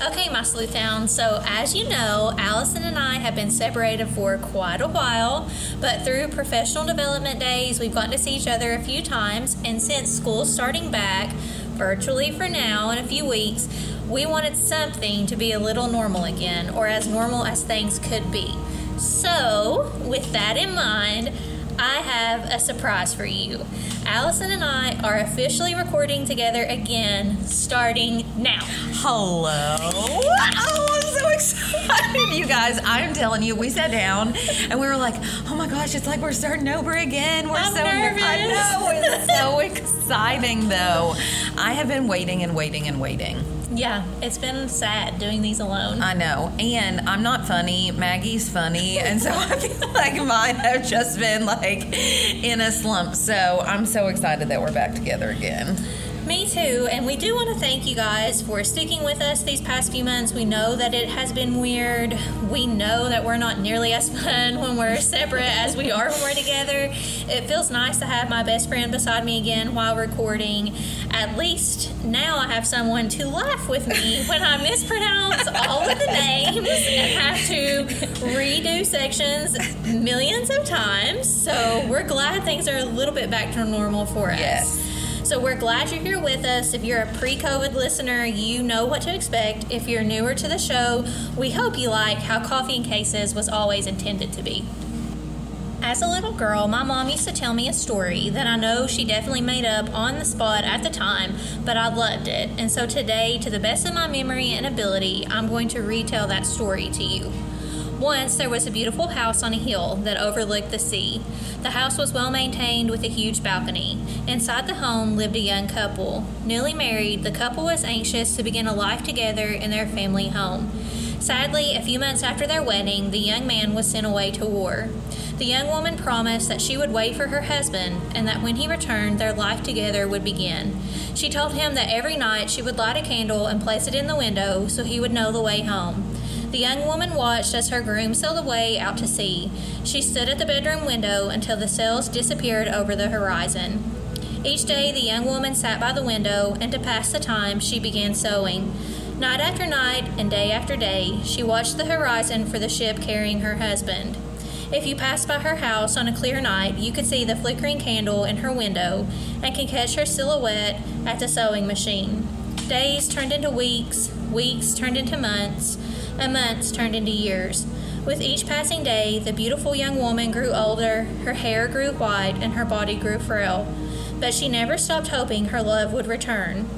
Okay, my sleuth hounds. So, as you know, Allison and I have been separated for quite a while, but through professional development days, we've gotten to see each other a few times. And since school's starting back, virtually for now, in a few weeks, we wanted something to be a little normal again, or as normal as things could be. So, with that in mind, I have a surprise for you. Allison and I are officially recording together again starting now. Hello. Oh, I'm so excited, you guys. I'm telling you, we sat down and we were like, oh my gosh, it's like we're starting over again. We're I'm so nervous. I know. It's so exciting, though. I have been waiting and waiting and waiting. Yeah, it's been sad doing these alone. I know. And I'm not funny. Maggie's funny. And so I feel like mine have just been like in a slump. So I'm so excited that we're back together again. Me too, and we do want to thank you guys for sticking with us these past few months. We know that it has been weird. We know that we're not nearly as fun when we're separate as we are when we're together. It feels nice to have my best friend beside me again while recording. At least now I have someone to laugh with me when I mispronounce all of the names and have to redo sections millions of times. So we're glad things are a little bit back to normal for us. Yes. So we're glad you're here with us. If you're a pre-COVID listener, you know what to expect. If you're newer to the show, we hope you like how Coffee and Cases was always intended to be. As a little girl, my mom used to tell me a story that I know she definitely made up on the spot at the time, but I loved it. And so today, to the best of my memory and ability, I'm going to retell that story to you. Once there was a beautiful house on a hill that overlooked the sea. The house was well maintained with a huge balcony. Inside the home lived a young couple. Newly married, the couple was anxious to begin a life together in their family home. Sadly, a few months after their wedding, the young man was sent away to war. The young woman promised that she would wait for her husband and that when he returned, their life together would begin. She told him that every night she would light a candle and place it in the window so he would know the way home. The young woman watched as her groom sailed away out to sea. She stood at the bedroom window until the sails disappeared over the horizon. Each day, the young woman sat by the window, and to pass the time, she began sewing. Night after night and day after day, she watched the horizon for the ship carrying her husband. If you passed by her house on a clear night, you could see the flickering candle in her window and can catch her silhouette at the sewing machine. Days turned into weeks, weeks turned into months, and months turned into years. With each passing day, the beautiful young woman grew older, her hair grew white, and her body grew frail. But she never stopped hoping her love would return.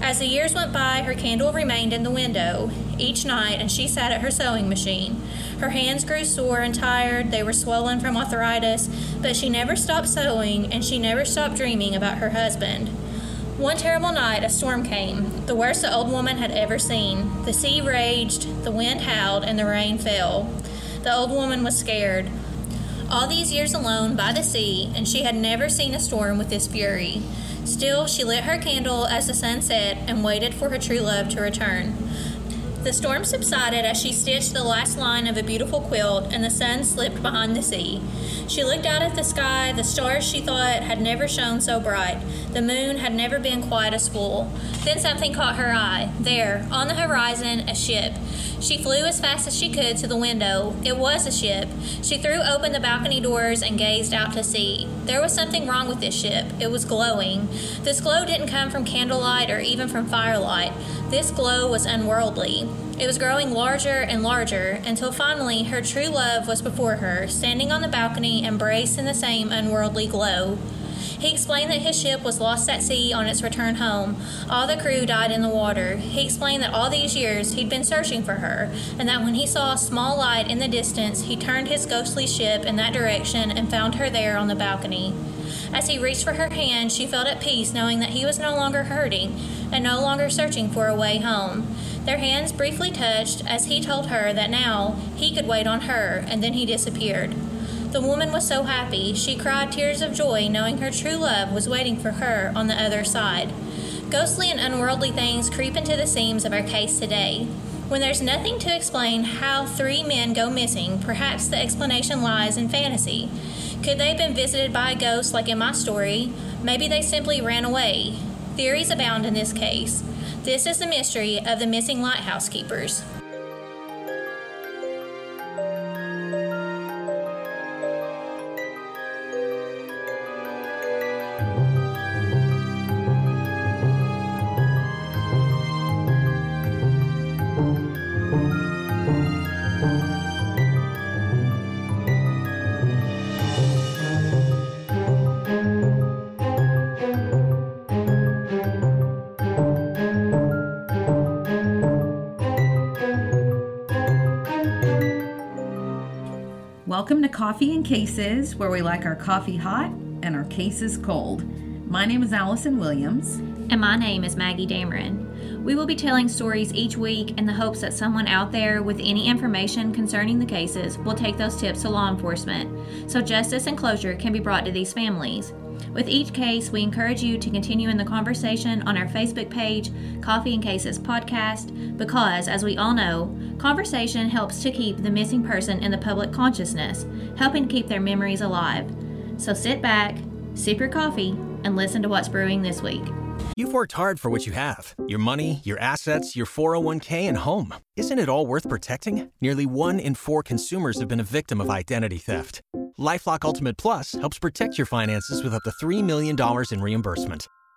As the years went by, her candle remained in the window each night, and she sat at her sewing machine. Her hands grew sore and tired, they were swollen from arthritis, but she never stopped sewing, and she never stopped dreaming about her husband. One terrible night, a storm came, the worst the old woman had ever seen. The sea raged, the wind howled, and the rain fell. The old woman was scared. All these years alone by the sea, and she had never seen a storm with this fury. Still, she lit her candle as the sun set and waited for her true love to return. The storm subsided as she stitched the last line of a beautiful quilt, and the sun slipped behind the sea. She looked out at the sky. The stars she thought had never shone so bright. The moon had never been quite as full. Then something caught her eye. There, on the horizon, a ship. She flew as fast as she could to the window. It was a ship. She threw open the balcony doors and gazed out to sea. There was something wrong with this ship. It was glowing. This glow didn't come from candlelight or even from firelight. This glow was unworldly. It was growing larger and larger until finally her true love was before her, standing on the balcony, embraced in the same unworldly glow. He explained that his ship was lost at sea on its return home. All the crew died in the water. He explained that all these years he'd been searching for her, and that when he saw a small light in the distance, he turned his ghostly ship in that direction and found her there on the balcony. As he reached for her hand, she felt at peace knowing that he was no longer hurting and no longer searching for a way home. Their hands briefly touched as he told her that now he could wait on her, and then he disappeared. The woman was so happy, she cried tears of joy knowing her true love was waiting for her on the other side. Ghostly and unworldly things creep into the seams of our case today. When there's nothing to explain how three men go missing, perhaps the explanation lies in fantasy. Could they have been visited by a ghost like in my story? Maybe they simply ran away. Theories abound in this case. This is the mystery of the missing lighthouse keepers. Welcome to Coffee and Cases, where we like our coffee hot and our cases cold. My name is Allison Williams. And my name is Maggie Dameron. We will be telling stories each week in the hopes that someone out there with any information concerning the cases will take those tips to law enforcement so justice and closure can be brought to these families. With each case, we encourage you to continue in the conversation on our Facebook page, Coffee and Cases Podcast, because, as we all know, conversation helps to keep the missing person in the public consciousness, helping keep their memories alive. So sit back, sip your coffee, and listen to what's brewing this week. You've worked hard for what you have your money, your assets, your 401k, and home. Isn't it all worth protecting? Nearly one in four consumers have been a victim of identity theft. Lifelock Ultimate Plus helps protect your finances with up to $3 million in reimbursement.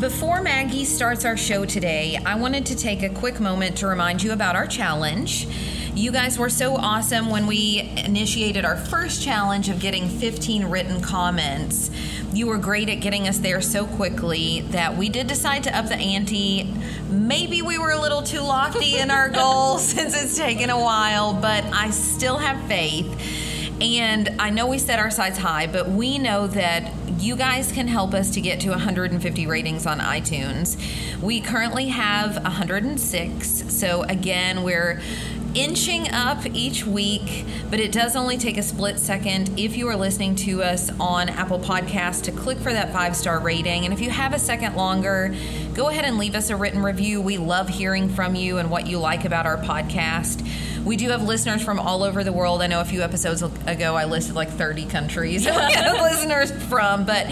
Before Maggie starts our show today, I wanted to take a quick moment to remind you about our challenge. You guys were so awesome when we initiated our first challenge of getting 15 written comments. You were great at getting us there so quickly that we did decide to up the ante. Maybe we were a little too lofty in our goals since it's taken a while, but I still have faith. And I know we set our sights high, but we know that you guys can help us to get to 150 ratings on iTunes. We currently have 106. So again, we're inching up each week, but it does only take a split second if you are listening to us on Apple Podcasts to click for that five star rating. And if you have a second longer, go ahead and leave us a written review. We love hearing from you and what you like about our podcast. We do have listeners from all over the world. I know a few episodes ago I listed like 30 countries listeners from, but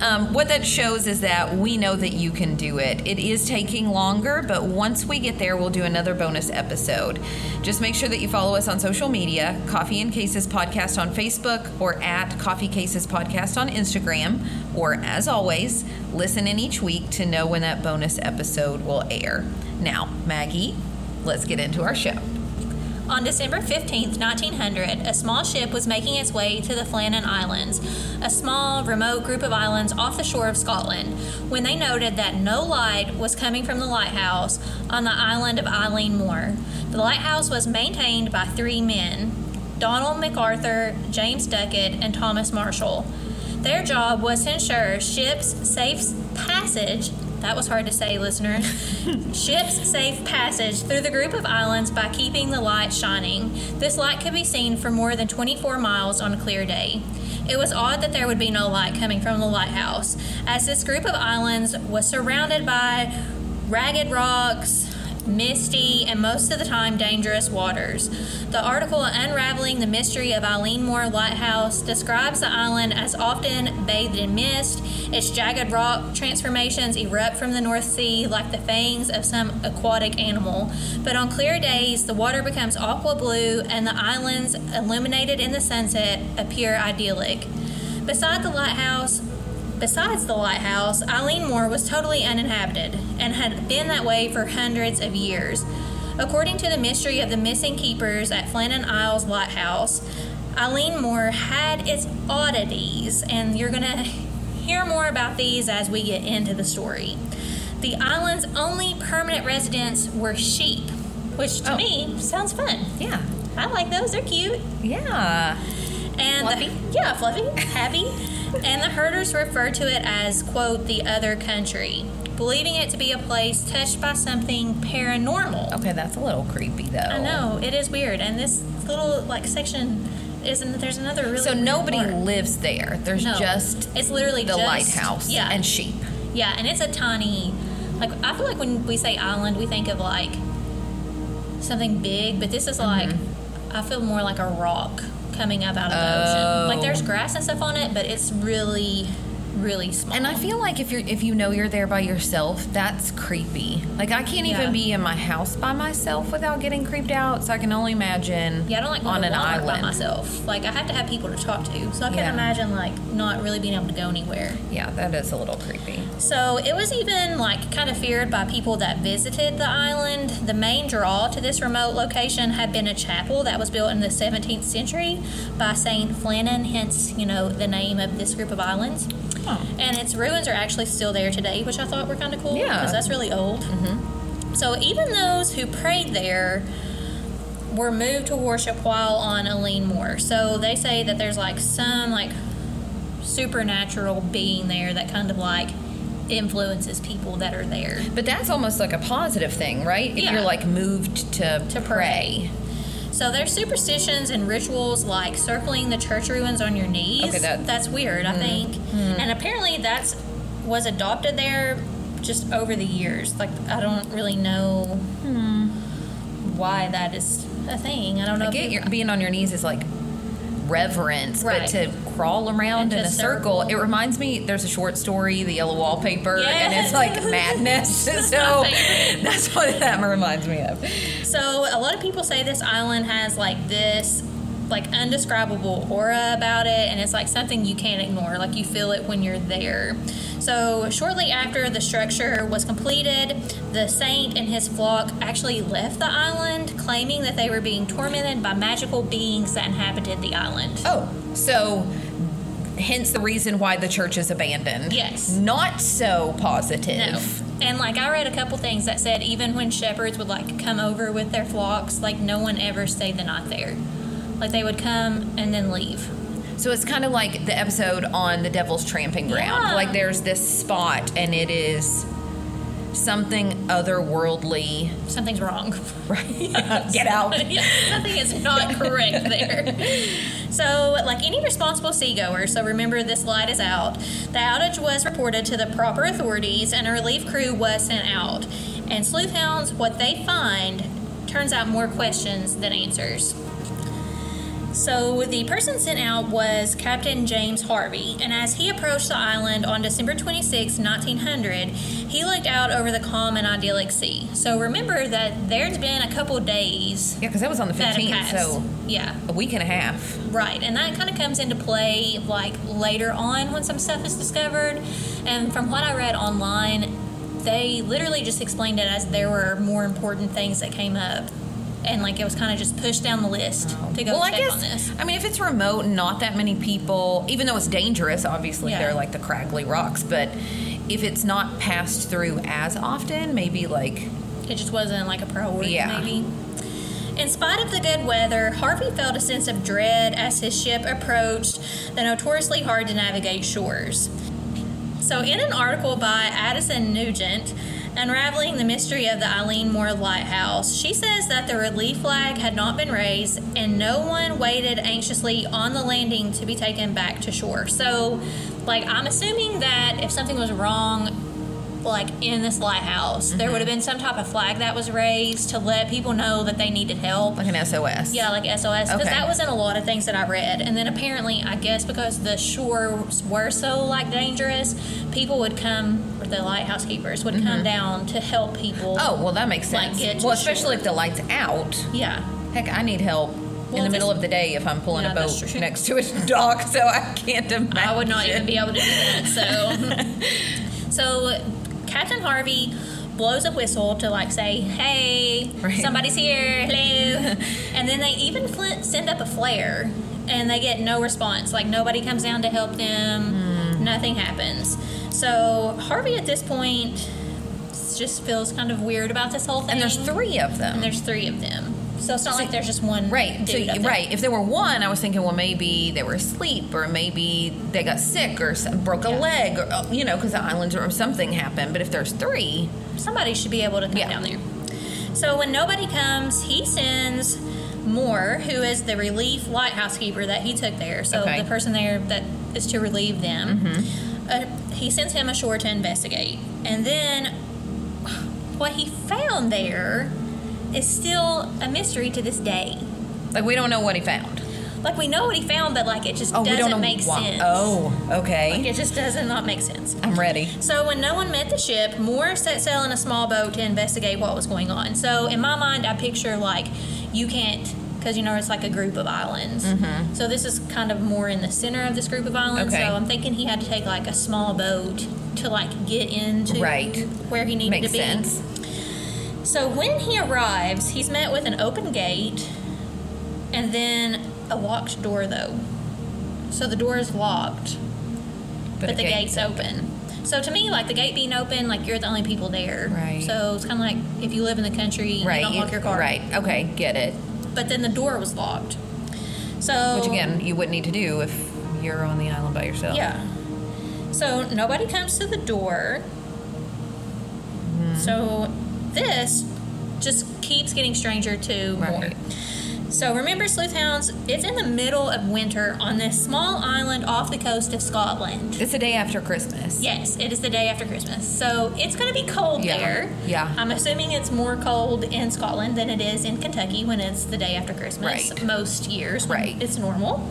um, what that shows is that we know that you can do it. It is taking longer, but once we get there, we'll do another bonus episode. Just make sure that you follow us on social media Coffee and Cases Podcast on Facebook or at Coffee Cases Podcast on Instagram. Or, as always, listen in each week to know when that bonus episode will air. Now, Maggie, let's get into our show. On December 15, 1900, a small ship was making its way to the Flannan Islands, a small, remote group of islands off the shore of Scotland, when they noted that no light was coming from the lighthouse on the island of Eilean Mor. The lighthouse was maintained by three men Donald MacArthur, James Ducat, and Thomas Marshall. Their job was to ensure ships' safe passage that was hard to say, listeners. Ships safe passage through the group of islands by keeping the light shining. This light could be seen for more than 24 miles on a clear day. It was odd that there would be no light coming from the lighthouse, as this group of islands was surrounded by ragged rocks, misty, and most of the time dangerous waters. The article Unraveling the Mystery of Eilean Mor Lighthouse describes the island as often bathed in mist. Its jagged rock transformations erupt from the North Sea like the fangs of some aquatic animal. But on clear days, the water becomes aqua blue and the islands, illuminated in the sunset, appear idyllic. Beside the lighthouse, Besides the lighthouse, Eilean Mor was totally uninhabited and had been that way for hundreds of years. According to the mystery of the missing keepers at Flannan Isles Lighthouse, Eilean Mor had its oddities, and you're going to hear more about these as we get into the story. the island's only permanent residents were sheep, which to Oh. me sounds fun. Yeah. I like those; they're cute. Yeah. And Fluffy? The, yeah, fluffy, happy. And the herders refer to it as quote the other country, believing it to be a place touched by something paranormal. Okay, that's a little creepy though. I know it is weird, and this little like section isn't. There's another really. So nobody part. lives there. There's No. just It's literally the just- lighthouse yeah. and sheep. Yeah, and it's a tiny. Like I feel like when we say island, we think of like something big, but this is like Mm-hmm. I feel more like a rock coming up out of the Oh. ocean. Like there's oh. grass and stuff on it, but it's really, really small. And I feel like if you're if you know you're there by yourself, that's creepy. Like I can't Yeah. even be in my house by myself without getting creeped out. So I can only imagine yeah, I don't like going on to an Walmart by island. myself. Like I have to have people to talk to, so I can Yeah. imagine like not really being able to go anywhere. Yeah, that is a little creepy. So it was even like kind of feared by people that visited the island. The main draw to this remote location had been a chapel that was built in the 17th century by Saint Flannan, hence, you know, the name of this group of islands. Oh. And its ruins are actually still there today, which I thought were kind of cool Yeah. because that's really old. Mm-hmm. So even those who prayed there were moved to worship while on Eilean Mor. So they say that there's like some like supernatural being there that kind of like influences people that are there. But that's almost like a positive thing, right? If Yeah. you're like moved to To pray. So there's superstitions and rituals like circling the church ruins on your knees. Okay, that- that's weird, I hmm. think. Hmm. And apparently that's was adopted there just over the years. Like I don't really know hmm. why that is a thing. I don't know. I get your, being on your knees is like reverence, Right. but to crawl around in a circle, circle. it reminds me. There's a short story, The Yellow Wallpaper, and it's like madness. So that's what that reminds me of. So a lot of people say this island has like this like undescribable aura about it and it's like something you can't ignore like you feel it when you're there so shortly after the structure was completed the saint and his flock actually left the island claiming that they were being tormented by magical beings that inhabited the island Oh, so hence the reason why the church is abandoned. Yes. Not so positive. no and like i read a couple things that said even when shepherds would like come over with their flocks like no one ever stayed the night there like they would come and then leave So it's kind of like the episode on the Devil's Tramping Ground. Yeah. Like there's this spot and it is something otherworldly. something's wrong. Right? Get out. Something is not correct there. So, like any responsible seagoer, so remember this light is out. The outage was reported to the proper authorities, and a relief crew was sent out. And sleuth hounds, what they find turns out more questions than answers. So the person sent out was Captain James Harvey, and as he approached the island on December 26, 1900, he looked out over the calm and idyllic sea. So remember that there's been a couple days Yeah, because that was on the 15th, so yeah, a week and a half. right, and that kind of comes into play like later on when some stuff is discovered. And from what I read online, they literally just explained it as there were more important things that came up. And like it was kind of just pushed down the list oh. to go well, I guess, on this. I mean, if it's remote and not that many people, even though it's dangerous, obviously Yeah. they're like the craggly rocks, but if it's not passed through as often, maybe like, It just wasn't like a priority, Yeah. maybe. In spite of the good weather, Harvey felt a sense of dread as his ship approached the notoriously hard to navigate shores. So, in an article by Addison Nugent, Unraveling the Mystery of the Eilean Mor Lighthouse, she says that the relief flag had not been raised and no one waited anxiously on the landing to be taken back to shore. So, like, I'm assuming that if something was wrong, like in this lighthouse, there would have been some type of flag that was raised to let people know that they needed help. like an SOS. Yeah, like SOS, because Okay. that was in a lot of things that I read. And then apparently, I guess because the shores were so like dangerous, people would come, the lighthouse keepers would come mm-hmm. down to help people. Oh, well, that makes Like, sense. get well, especially shore. if the light's out. yeah. Heck, I need help Well, in the middle of the day if I'm pulling Yeah, a boat next to a dock, so I can't imagine. I would not even be able to do that. So, so Captain Harvey blows a whistle to like say, "Hey, Right. somebody's here, hello," and then they even send up a flare, and they get no response. Like nobody comes down to help them. Mm. Nothing happens. So Harvey at this point just feels kind of weird about this whole thing. And there's three of them. And there's three of them. So it's not like there's just one. Right. So right. If there were one, I was thinking, well, maybe they were asleep, or maybe they got sick, or broke a Yeah. leg, or uh, you know, because the islands or something happened. But if there's three, somebody should be able to come Yeah. down there. So when nobody comes, he sends Moore, who is the relief lighthouse keeper that he took there. So Okay. the person there that is to relieve them. Uh, he sends him ashore to investigate, and then what he found there is still a mystery to this day. like we don't know what he found. Like we know what he found, but like it just Oh, we doesn't don't know make why. sense. Oh, okay. Like it just does not make sense. I'm ready. So when no one met the ship, Moore set sail in a small boat to investigate what was going on. So in my mind, I picture like you can't because you know it's like a group of islands. So this is kind of more in the center of this group of islands. Mm-hmm. Okay. So I'm thinking he had to take like a small boat to like get into Right. where he needed Makes to be. sense. So when he arrives, he's met with an open gate and then a locked door though. So the door is locked but, a the gate- gate's open. So to me, like the gate being open, like you're the only people there. Right. So it's kind of like if you live in the country, Right. you don't lock your car. Right. Okay. Get it. But then the door was locked. So Which again, you wouldn't need to do if you're on the island by yourself. yeah. So nobody comes to the door. Mm-hmm. So this just keeps getting stranger to Moore. So remember, Sleuthhounds, it's in the middle of winter on this small island off the coast of Scotland. It's the day after Christmas. Yes, it is the day after Christmas. So it's going to be cold Yeah. there. Yeah. I'm assuming it's more cold in Scotland than it is in Kentucky when it's the day after Christmas. Right. Most years. Right. It's normal.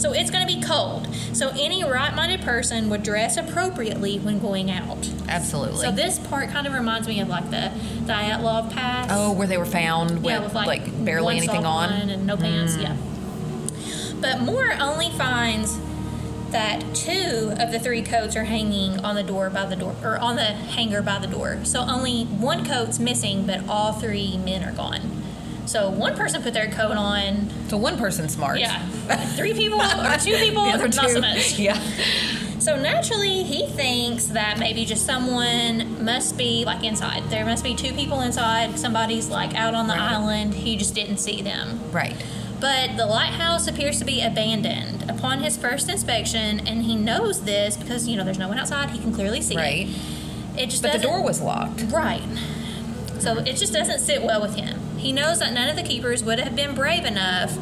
So it's going to be cold. So any right minded person would dress appropriately when going out. Absolutely. So this part kind of reminds me of like the Dyatlov Pass. oh, where they were found with, Yeah, with like, barely anything on. Mm. and no pants. Yeah. But Moore only finds that two of the three coats are hanging on the door by the door, or on the hanger by the door. So only one coat's missing, but all three men are gone. So one person put their coat on. So one person's smart. Yeah, three people or two people, The other not so much. Yeah. So naturally, he thinks that maybe just someone must be like inside. There must be two people inside. Somebody's like out on the Right. island. He just didn't see them. Right. But the lighthouse appears to be abandoned upon his first inspection, and he knows this because you know there's no one outside. He can clearly see Right. it. It just But the door was locked. right. So it just doesn't sit well with him. He knows that none of the keepers would have been brave enough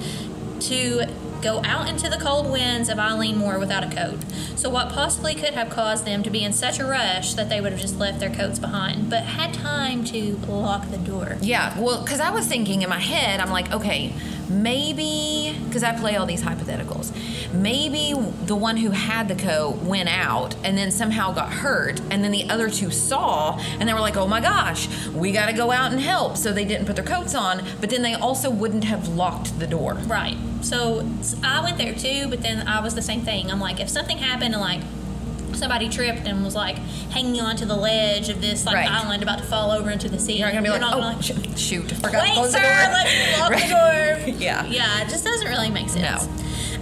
to go out into the cold winds of Eilean Mor without a coat. So, what possibly could have caused them to be in such a rush that they would have just left their coats behind, but had time to lock the door? Yeah, well, because I was thinking in my head, I'm like, okay, maybe, because I play all these hypotheticals, maybe the one who had the coat went out and then somehow got hurt, and then the other two saw, and they were like, oh my gosh, we got to go out and help. So they didn't put their coats on, but then they also wouldn't have locked the door. Right. So I went there too, but then I was the same thing. I'm like, if something happened and like somebody tripped and was like hanging onto the ledge of this like Right. island about to fall over into the sea, You're not gonna be you're like, oh, sh- shoot, forgot to Wait, close sir, the door. let me lock Right. the door. Yeah. Yeah, it just doesn't really make sense. No.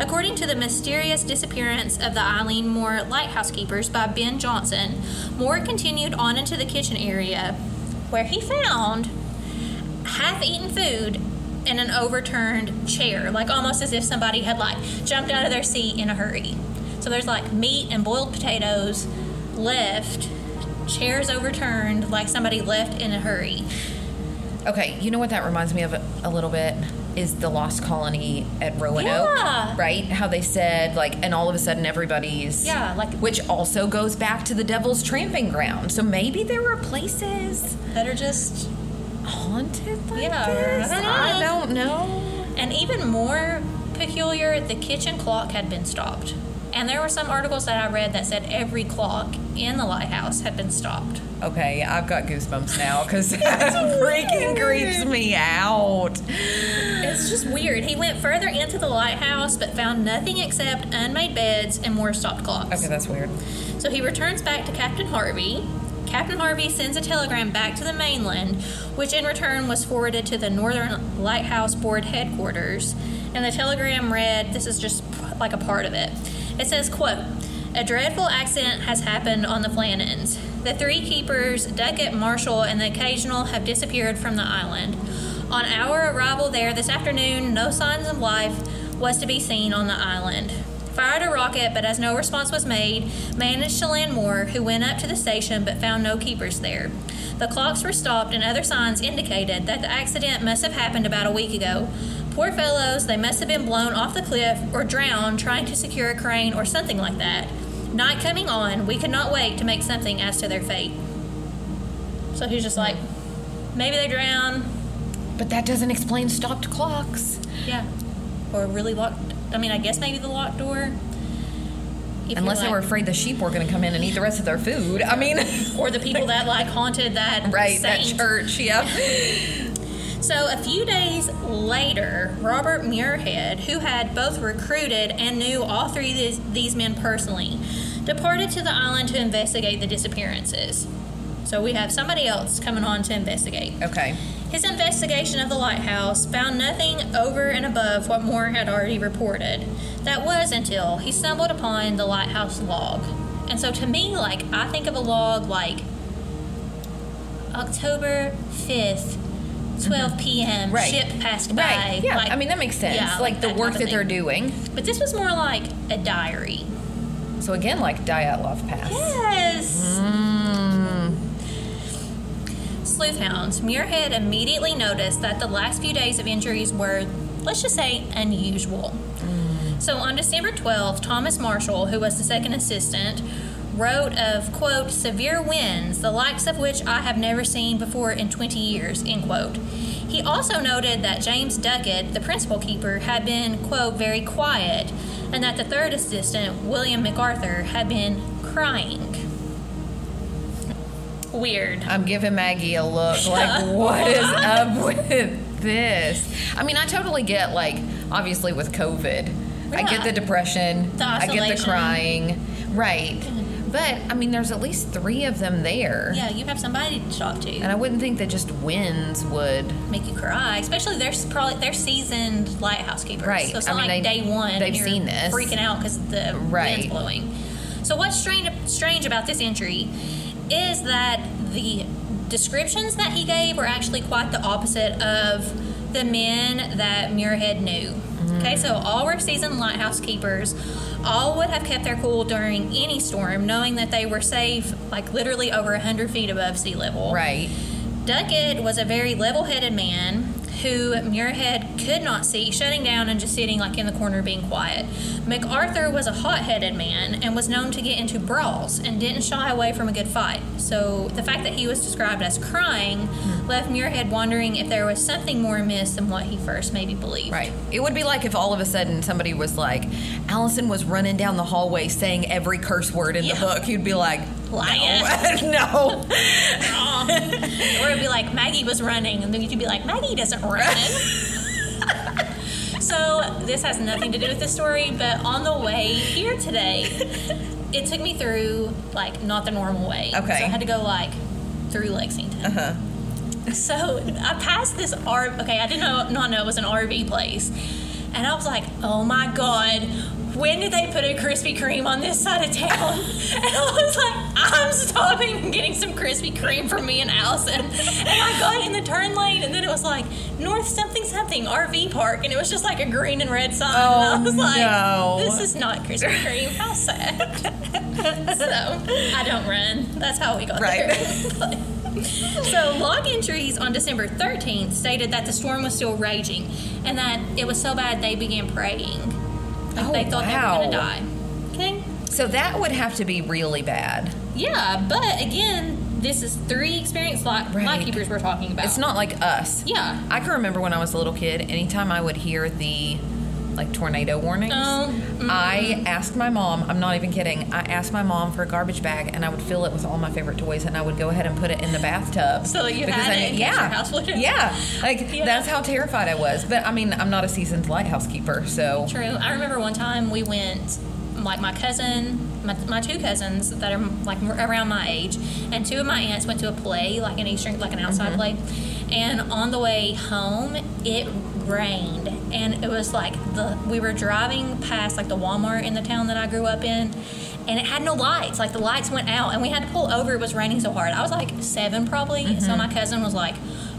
According to the mysterious disappearance of the Eilean Mor lighthouse keepers by Ben Johnson, Moore continued on into the kitchen area where he found half eaten food in an overturned chair, like almost as if somebody had like jumped out of their seat in a hurry. So there's like meat and boiled potatoes left, chairs overturned, like somebody left in a hurry. Okay, you know what that reminds me of a, little bit is the Lost Colony at Roanoke, Yeah. right? How they said like, and all of a sudden everybody's Yeah, like- which also goes back to the Devil's Tramping Ground. So maybe there were places That are just haunted like Yeah, this. I don't know. I don't know. And even more peculiar, the kitchen clock had been stopped. And there were some articles that I read that said every clock in the lighthouse had been stopped. Okay, I've got goosebumps now because that freaking creeps me out. It's just weird. He went further into the lighthouse but found nothing except unmade beds and more stopped clocks. Okay, that's weird. So he returns back to Captain Harvey. Captain Harvey sends a telegram back to the mainland, which in return was forwarded to the Northern Lighthouse Board headquarters. And the telegram read, this is just like a part of it. It says, quote, a dreadful accident has happened on the Flannans. The three keepers, Ducat, Marshall, and the occasional, have disappeared from the island. On our arrival there this afternoon, no signs of life was to be seen on the island. Fired a rocket, but as no response was made, managed to land Moore, who went up to the station but found no keepers there. The clocks were stopped, and other signs indicated that the accident must have happened about a week ago. Poor fellows, they must have been blown off the cliff or drowned trying to secure a crane or something like that. Night coming on, we could not wait to make something as to their fate. So he's just like, maybe they drowned, But that doesn't explain stopped clocks. yeah, or really locked. I mean, I guess maybe the locked door. If Unless you're they were afraid the sheep were going to come in and eat the rest of their food. I mean, or the people that like haunted that right, that church, yeah. So a few days later, Robert Muirhead, who had both recruited and knew all three of these, these men personally, departed to the island to investigate the disappearances. So we have somebody else coming on to investigate. Okay. His investigation of the lighthouse found nothing over and above what Moore had already reported. That was until he stumbled upon the lighthouse log. And so to me, like, I think of a log like October 5th, 12 p.m.. Right. ship passed by. Right. Yeah. like- I mean, that makes sense. yeah, like the that work that they're doing. But this was more like a diary. So again, like Dyatlov Pass. Yes. Mm. Sleuth hounds. Muirhead immediately noticed that the last few days of injuries were, let's just say, unusual. So on December 12th, Thomas Marshall, who was the second assistant, wrote of, quote, severe winds, the likes of which I have never seen before in 20 years, end quote. He also noted that James Ducat, the principal keeper, had been, quote, very quiet, and that the third assistant, William MacArthur, had been crying. Weird. I'm giving Maggie a look like, what is up with this? I mean, I totally get, like, obviously with COVID, I get the depression, The I get the crying. Right. But, I mean, there's at least three of them there. Yeah, you have somebody to talk to. And I wouldn't think that just winds would. make you cry. Especially they're probably they're seasoned lighthouse keepers. Right. So it's I not mean, like they- day one. they've seen this. freaking out because the Right. wind's blowing. So what's strange strange about this entry is that the descriptions that he gave were actually quite the opposite of the men that Muirhead knew. Okay, so all were seasoned lighthouse keepers. All would have kept their cool during any storm, knowing that they were safe, like literally over 100 feet above sea level. Right. Ducat was a very level headed man who Muirhead could not see, shutting down and just sitting like in the corner being quiet. MacArthur was a hot headed man and was known to get into brawls and didn't shy away from a good fight. So the fact that he was described as crying hmm. left Muirhead wondering if there was something more amiss than what he first maybe believed. Right. It would be like if all of a sudden somebody was like, Allison was running down the hallway saying every curse word in Yeah. the book. You'd be like, Liar. no. no. or it'd be like Maggie was running, and then you'd be like, Maggie doesn't run. so this has nothing to do with the story, but on the way here today, it took me through like not the normal way. Okay. So I had to go like through Lexington. Uh-huh. So I passed this R. Okay, I did not not know it was an RV place, and I was like, "Oh my god, when did they put a Krispy Kreme on this side of town?" And I was like, "I'm stopping and getting some Krispy Kreme for me and Allison." And I got in the turn lane, and then it was like North something something RV Park, and it was just like a green and red sign. Oh, and I oh, was like, no. "This is not Krispy Kreme. How sad." so I don't run. That's how we got Right. there. So, log entries on December 13th stated that the storm was still raging and that it was so bad they began praying. Like Oh, they thought wow. they were going to oh, die. Okay? So that would have to be really bad. Yeah, but again, this is three experienced light, Right. we're talking about. It's not like us. Yeah. I can remember when I was a little kid, anytime I would hear the like tornado warnings, Oh, mm-hmm. I asked my mom, I'm not even kidding, I asked my mom for a garbage bag and I would fill it with all my favorite toys and I would go ahead and put it in the bathtub. So you Because had I, it yeah, your house looking. Yeah. Like yeah. that's how terrified I was. But I mean, I'm not a seasoned lighthouse keeper, so True. I remember one time we went, like my cousin, my, my two cousins that are like around my age, and two of my aunts went to a play, like an Eastern, like an outside mm-hmm. play. And on the way home, it rained, and it was like the we were driving past like the Walmart in the town that I grew up in, and it had no lights. Like the lights went out, and we had to pull over. It was raining so hard. I was like seven probably. So mm-hmm. my cousin was like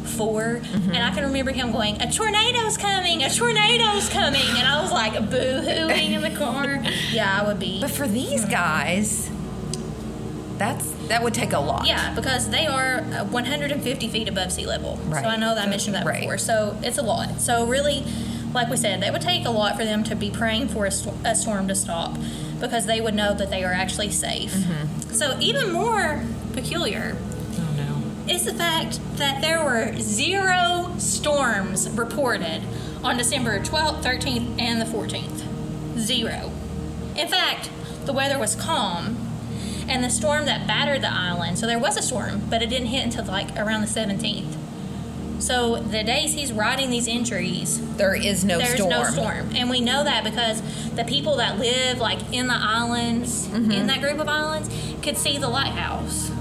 4 mm-hmm. and I can remember him going, "A tornado's coming! A tornado's coming!" And I was like boo-hooing in the car. Yeah, I would be. But for these mm-hmm. guys, that's that would take a lot. Yeah, because they are uh, 150 feet above sea level. Right. So I know that I mentioned that Right. before. So it's a lot. So really, like we said, that would take a lot for them to be praying for a, sto- a storm to stop because they would know that they are actually safe. Mm-hmm. So even more peculiar Oh is the fact that there were zero storms reported on December 12th, 13th, and the 14th. Zero. In fact, the weather was calm, and the storm that battered the island, so there was a storm, but it didn't hit until like around the 17th. So the days he's writing these entries, There is no there's storm. no storm, and we know that because the people that live like in the islands, Mm-hmm. in that group of islands, could see the lighthouse.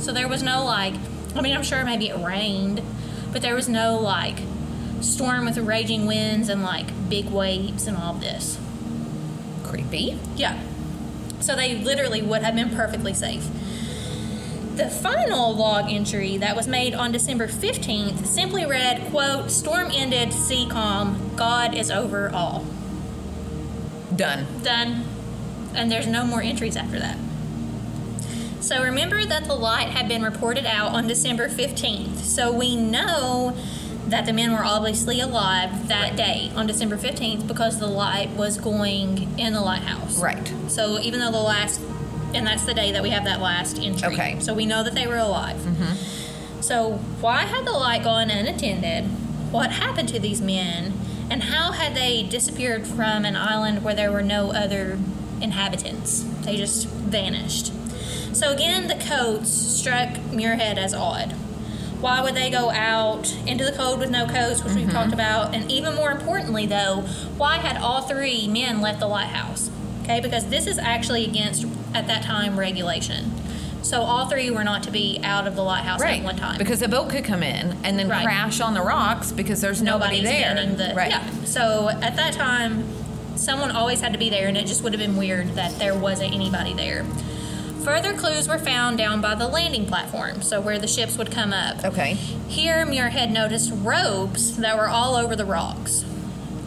So there was no like, I mean, I'm sure maybe it rained, but there was no like storm with raging winds and like big waves and all this. Creepy. Yeah. So they literally would have been perfectly safe. The final log entry that was made on December 15th simply read, quote, storm ended, sea calm, God is over all. Done. Done. And there's no more entries after that. So remember that the light had been reported out on December 15th. So we know that the men were obviously alive that day on December 15th because the light was going in the lighthouse. Right. So even though the last, and that's the day that we have that last entry. Okay. So we know that they were alive. Mm-hmm. So why had the light gone unattended? What happened to these men? And how had they disappeared from an island where there were no other inhabitants? They just vanished. So again, the coats struck Muirhead as odd. Why would they go out into the cold with no coats, which we've mm-hmm. talked about? And even more importantly, though, why had all three men left the lighthouse? Okay, because this is actually against, at that time, regulation. So all three were not to be out of the lighthouse Right. at one time. Because a boat could come in and then Right. crash on the rocks because there's nobody there. the right. yeah. So at that time, someone always had to be there, and it just would have been weird that there wasn't anybody there. Further clues were found down by the landing platform, so where the ships would come up. Okay. Here, Muirhead noticed ropes that were all over the rocks.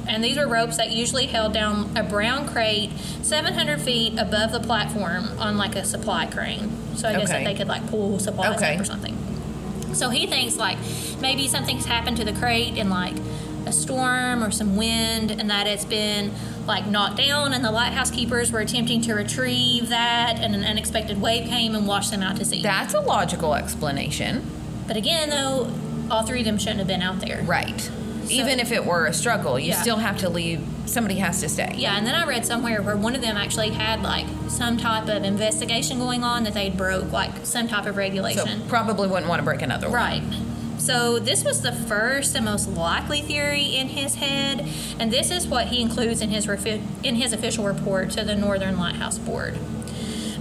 And these were ropes that usually held down a brown crate 700 feet above the platform on like a supply crane. So I guess Okay. that they could like pull supplies Okay. up or something. So he thinks like maybe something's happened to the crate and like a storm or some wind and that it's been like knocked down and the lighthouse keepers were attempting to retrieve that and an unexpected wave came and washed them out to sea. That's a logical explanation. But again though, all three of them shouldn't have been out there. Right. Even if it were a struggle, you Yeah. still have to leave. Somebody has to stay. Yeah, and then I read somewhere where one of them actually had like some type of investigation going on that they'd broke like some type of So regulation. probably wouldn't want to break another one. Right. So this was the first and most likely theory in his head, and this is what he includes in his refi- in his official report to the Northern Lighthouse Board.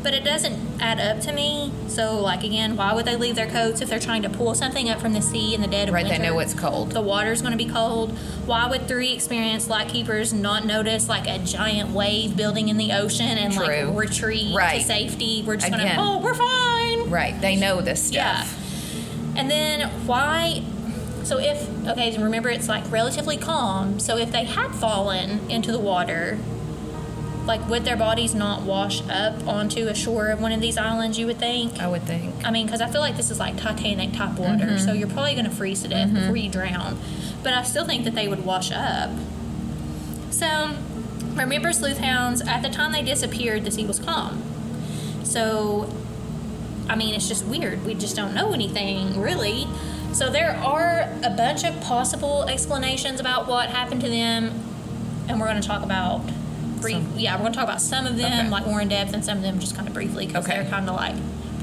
But it doesn't add up to me. So, like again, why would they leave their coats if they're trying to pull something up from the sea in the dead of Right, they know it's cold. The water's going to be cold. Why would three experienced lightkeepers not notice like a giant wave building in the ocean and True. like retreat Right. to safety? We're just going to, oh, we're fine. Right. They know this Yeah. And then why? So if okay, remember it's like relatively calm. So if they had fallen into the water, like would their bodies not wash up onto a shore of one of these islands? You would think. I would think. I mean, because I feel like this is like Titanic type water, Mm-hmm. so you're probably going to freeze to death before you drown. But I still think that they would wash up. So, remember, sleuth hounds, at the time they disappeared, the sea was calm. So, I mean, it's just weird. We just don't know anything, really. So, there are a bunch of possible explanations about what happened to them, and we're going to talk about. Brief, Some. yeah, we're going to talk about some of them, Okay. like more in depth, and some of them just kind of briefly because Okay. they're kind of like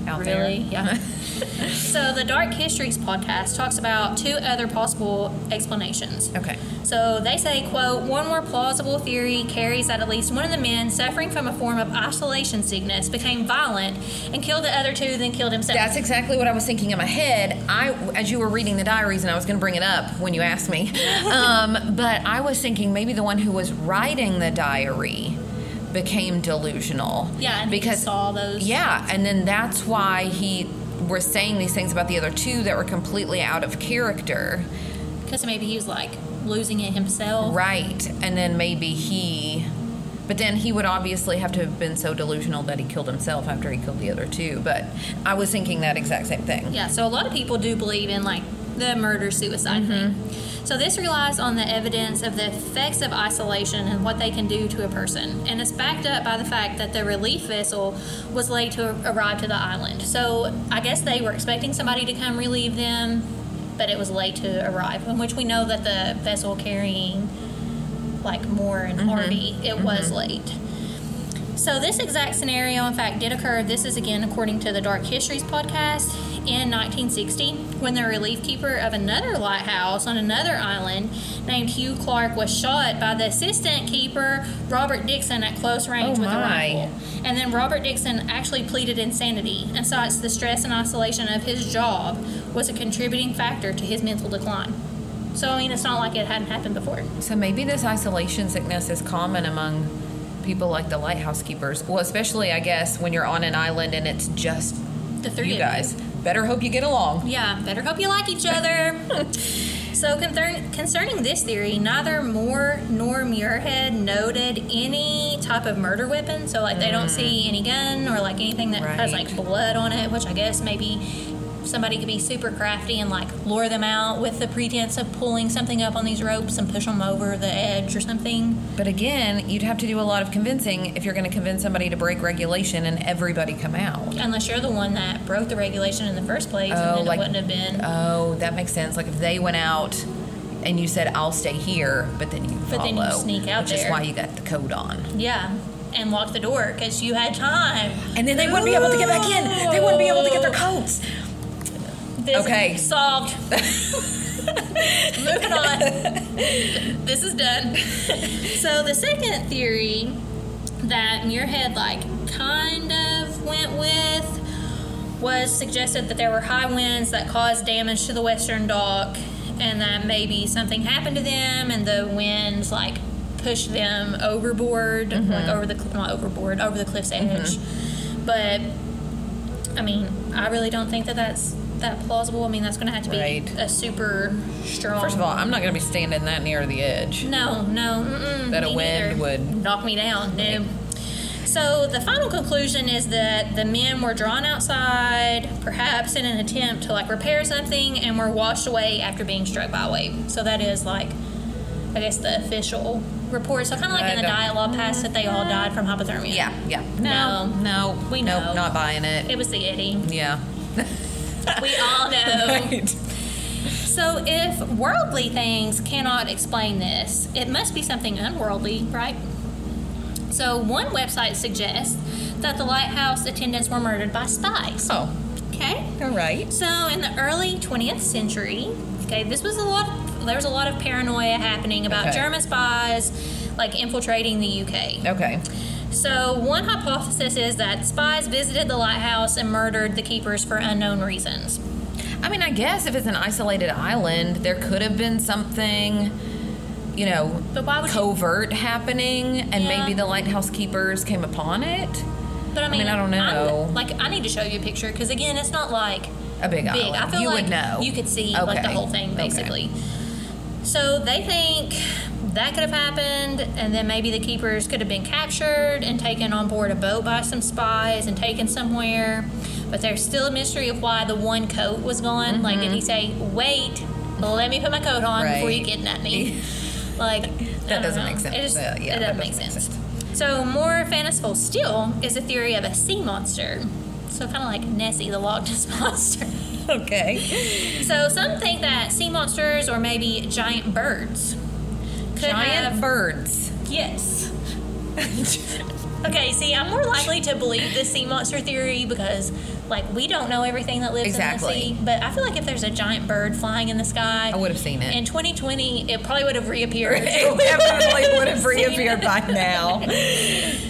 Out there. really, yeah. so the Dark Histories podcast talks about two other possible explanations. Okay. So they say, quote, one more plausible theory carries that at least one of the men suffering from a form of isolation sickness became violent and killed the other two, then killed himself. That's exactly what I was thinking in my head. I, as you were reading the diaries, and I was going to bring it up when you asked me, um, but I was thinking maybe the one who was writing the diary became delusional. Yeah, and because saw those. Yeah, and then that's why he was saying these things about the other two that were completely out of character. Because maybe he was like losing it himself. Right. And then maybe he but then he would obviously have to have been so delusional that he killed himself after he killed the other two. But I was thinking that exact same thing. Yeah, so a lot of people do believe in like the murder suicide Mm-hmm. thing. So this relies on the evidence of the effects of isolation and what they can do to a person. And it's backed up by the fact that the relief vessel was late to arrive to the island. So I guess they were expecting somebody to come relieve them, but it was late to arrive, in which we know that the vessel carrying like Moore and Mm-hmm. Harvey, it was late. So this exact scenario, in fact, did occur. This is again according to the Dark Histories podcast in 1960, when the relief keeper of another lighthouse on another island named Hugh Clark was shot by the assistant keeper Robert Dixon at close range Oh, with a rifle. And then Robert Dixon actually pleaded insanity and cites the stress and isolation of his job was a contributing factor to his mental decline. So I mean, it's not like it hadn't happened before. So maybe this isolation sickness is common among people like the lighthouse keepers. Well, especially I guess when you're on an island and it's just The three you guys. Better hope you get along. Yeah, better hope you like each other. so, concern, concerning this theory, neither Moore nor Muirhead noted any type of murder weapon. So, like, they don't mm. see any gun or like anything that has like blood on it, which I guess maybe somebody could be super crafty and like lure them out with the pretense of pulling something up on these ropes and push them over the edge or something. But again, you'd have to do a lot of convincing if you're going to convince somebody to break regulation and everybody come out. Unless you're the one that broke the regulation in the first place, Oh, and then oh, like- it wouldn't have been. Oh, that makes sense. Like if they went out and you said I'll stay here, but then you But then you sneak out which is why you got the coat on. yeah. And lock the door because you had time. And then they wouldn't be able to get back in. They wouldn't be able to get their coats. This Okay. solved. Moving on. This is done. so the second theory that Muirhead like kind of went with was suggested that there were high winds that caused damage to the western dock and that maybe something happened to them and the winds like pushed them overboard like mm-hmm. over the not overboard over the cliff's edge mm-hmm. but I mean, I really don't think that that's that plausible. I mean, that's going to have to be Right. a super strong. First of all, I'm not going to be standing that near the edge. no, no, That a wind neither. would- knock me down. No. So the final conclusion is that the men were drawn outside, perhaps in an attempt to like repair something, and were washed away after being struck by a wave. So that is like, I guess the official report. So kind of like I in uh, the don't- dialogue past that they all died from hypothermia. Yeah, yeah. No. no, We nope, know. not buying it. It was the Yeti. yeah. We all know. Right. So, if worldly things cannot explain this, it must be something unworldly, right? So, one website suggests that the lighthouse attendants were murdered by spies. Oh, Okay? all right. So, in the early 20th century, okay, this was a lot, there was a lot of paranoia happening about Okay. German spies like infiltrating the UK. Okay. So, one hypothesis is that spies visited the lighthouse and murdered the keepers for unknown reasons. I mean, I guess if it's an isolated island, there could have been something, you know, would you- covert happening, and Yeah. maybe the lighthouse keepers came upon it. But I mean, mean, I don't I'm- know. like, I need to show you a picture because again, it's not like A big, big. island. I feel you like would know. you could see like the whole thing Okay. basically. So they think that could have happened, and then maybe the keepers could have been captured and taken on board a boat by some spies and taken somewhere. But there's still a mystery of why the one coat was gone. Like, did he say, "Wait, let me put my coat on before you Mm-hmm. Kidnap me"? like That doesn't know. make sense. It, just, Yeah, it that doesn't make doesn't make sense. sense. So more fanciful still is the theory of a sea monster. So kind of like Nessie, the Loch Ness monster. Okay. So some think that sea monsters or maybe giant birds could Giant have birds. yes. okay, see, I'm more likely to believe the sea monster theory because like we don't know everything that lives Exactly. in the sea. But I feel like if there's a giant bird flying in the sky, I would have seen it. In 2020, it probably would have reappeared. It definitely would have reappeared by now.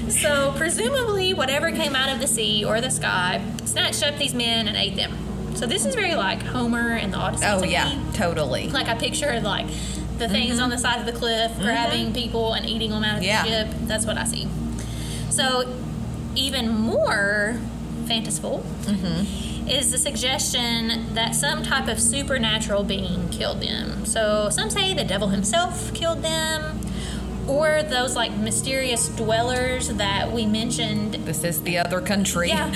So, presumably, whatever came out of the sea or the sky snatched up these men and ate them. So, this is very like Homer and the Odyssey. Oh yeah, me. totally. Like, I picture like the things on the side of the cliff grabbing people and eating them out of Mm-hmm. Yeah. the ship. That's what I see. So, even more fanciful is the suggestion that some type of supernatural being killed them. So, some say the devil himself killed them, or those like mysterious dwellers that we mentioned This is the other country. yeah.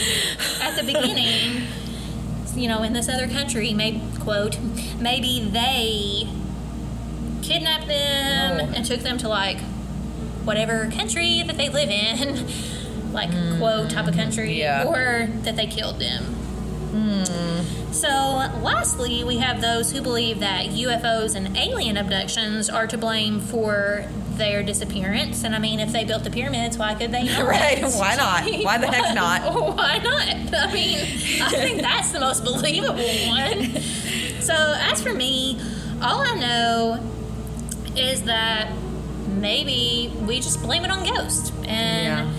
At the beginning, you know, in this other country, maybe quote, maybe they kidnapped them Oh. and took them to like whatever country that they live in, like hmm. quote type of country, yeah. or that they killed them. Hmm. So, lastly, we have those who believe that UFOs and alien abductions are to blame for their disappearance. And I mean, if they built the pyramids, why could they not? Right, why not? Why the heck not? Why not? I mean, I think that's the most believable one. So, as for me, all I know is that maybe we just blame it on ghosts. And, Yeah.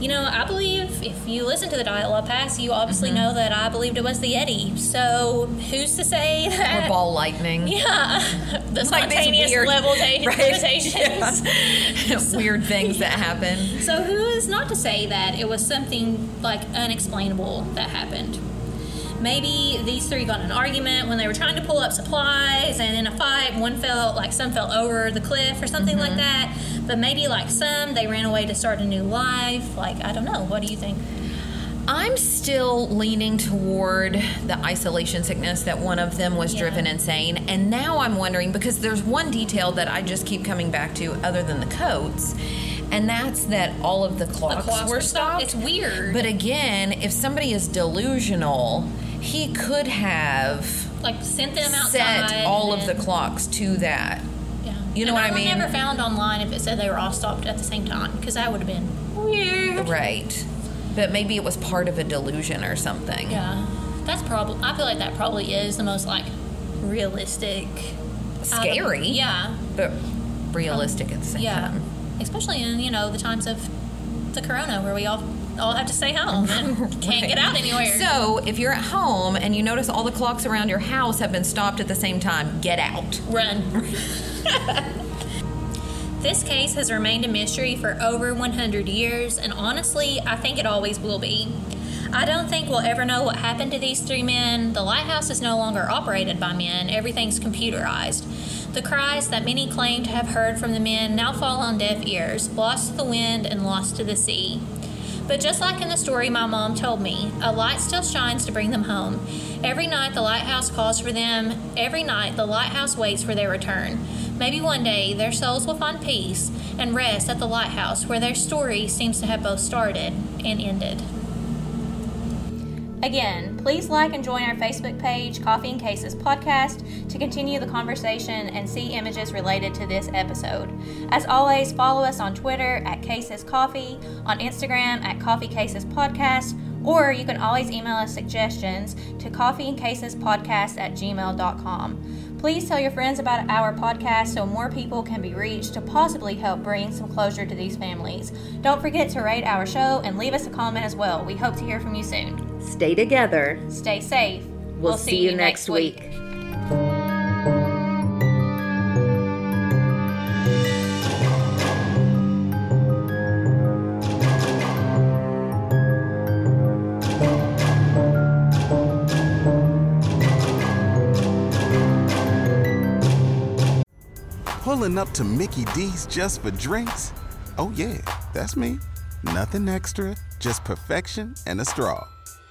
you know, I believe if you listen to the Dialogue Pass, you obviously Mm-hmm. know that I believed it was the Yeti. So, who's to say that? Or ball lightning. Yeah, the Like spontaneous weird- levitation- right? levitations. Weird things that happen. So who is not to say that it was something like unexplainable that happened? Maybe these three got in an argument when they were trying to pull up supplies, and in a fight, one fell like some fell over the cliff or something like mm-hmm. that. But maybe like some, they ran away to start a new life. Like I don't know. What do you think? I'm still leaning toward the isolation sickness that one of them was Yeah. driven insane. And now I'm wondering because there's one detail that I just keep coming back to other than the coats, and that's that all of the The clocks, clocks were were stopped. It's weird. But again, if somebody is delusional, he could have like sent them outside. set all of the clocks to that. Yeah. You know And what I mean? I never found online if it said they were all stopped at the same time because that would have been weird. Right. But maybe it was part of a delusion or something. Yeah, that's probably. I feel like that probably is the most like realistic. of- Scary. yeah, But realistic at the same yeah. time. Especially in you know the times of the corona where we all all have to stay home and can't get out anywhere. So, if you're at home and you notice all the clocks around your house have been stopped at the same time, get out. run. This case has remained a mystery for over 100 years, and honestly, I think it always will be. I don't think we'll ever know what happened to these three men. The lighthouse is no longer operated by men, everything's computerized. The cries that many claim to have heard from the men now fall on deaf ears, lost to the wind and lost to the sea. But just like in the story my mom told me, a light still shines to bring them home. Every night the lighthouse calls for them. Every night the lighthouse waits for their return. Maybe one day their souls will find peace and rest at the lighthouse where their story seems to have both started and ended. Again, please like and join our Facebook page, Coffee and Cases Podcast, to continue the conversation and see images related to this episode. As always, follow us on Twitter at Cases Coffee, on Instagram at Coffee Cases Podcast, or you can always email us suggestions to coffeeandcasespodcast at gmail.com. Please tell your friends about our podcast so more people can be reached to possibly help bring some closure to these families. Don't forget to rate our show and leave us a comment as well. We hope to hear from you soon. Stay together. Stay safe. We'll, see, you next week. Pulling up to Mickey D's just for drinks? Oh, yeah, that's me. Nothing extra, just perfection and a straw.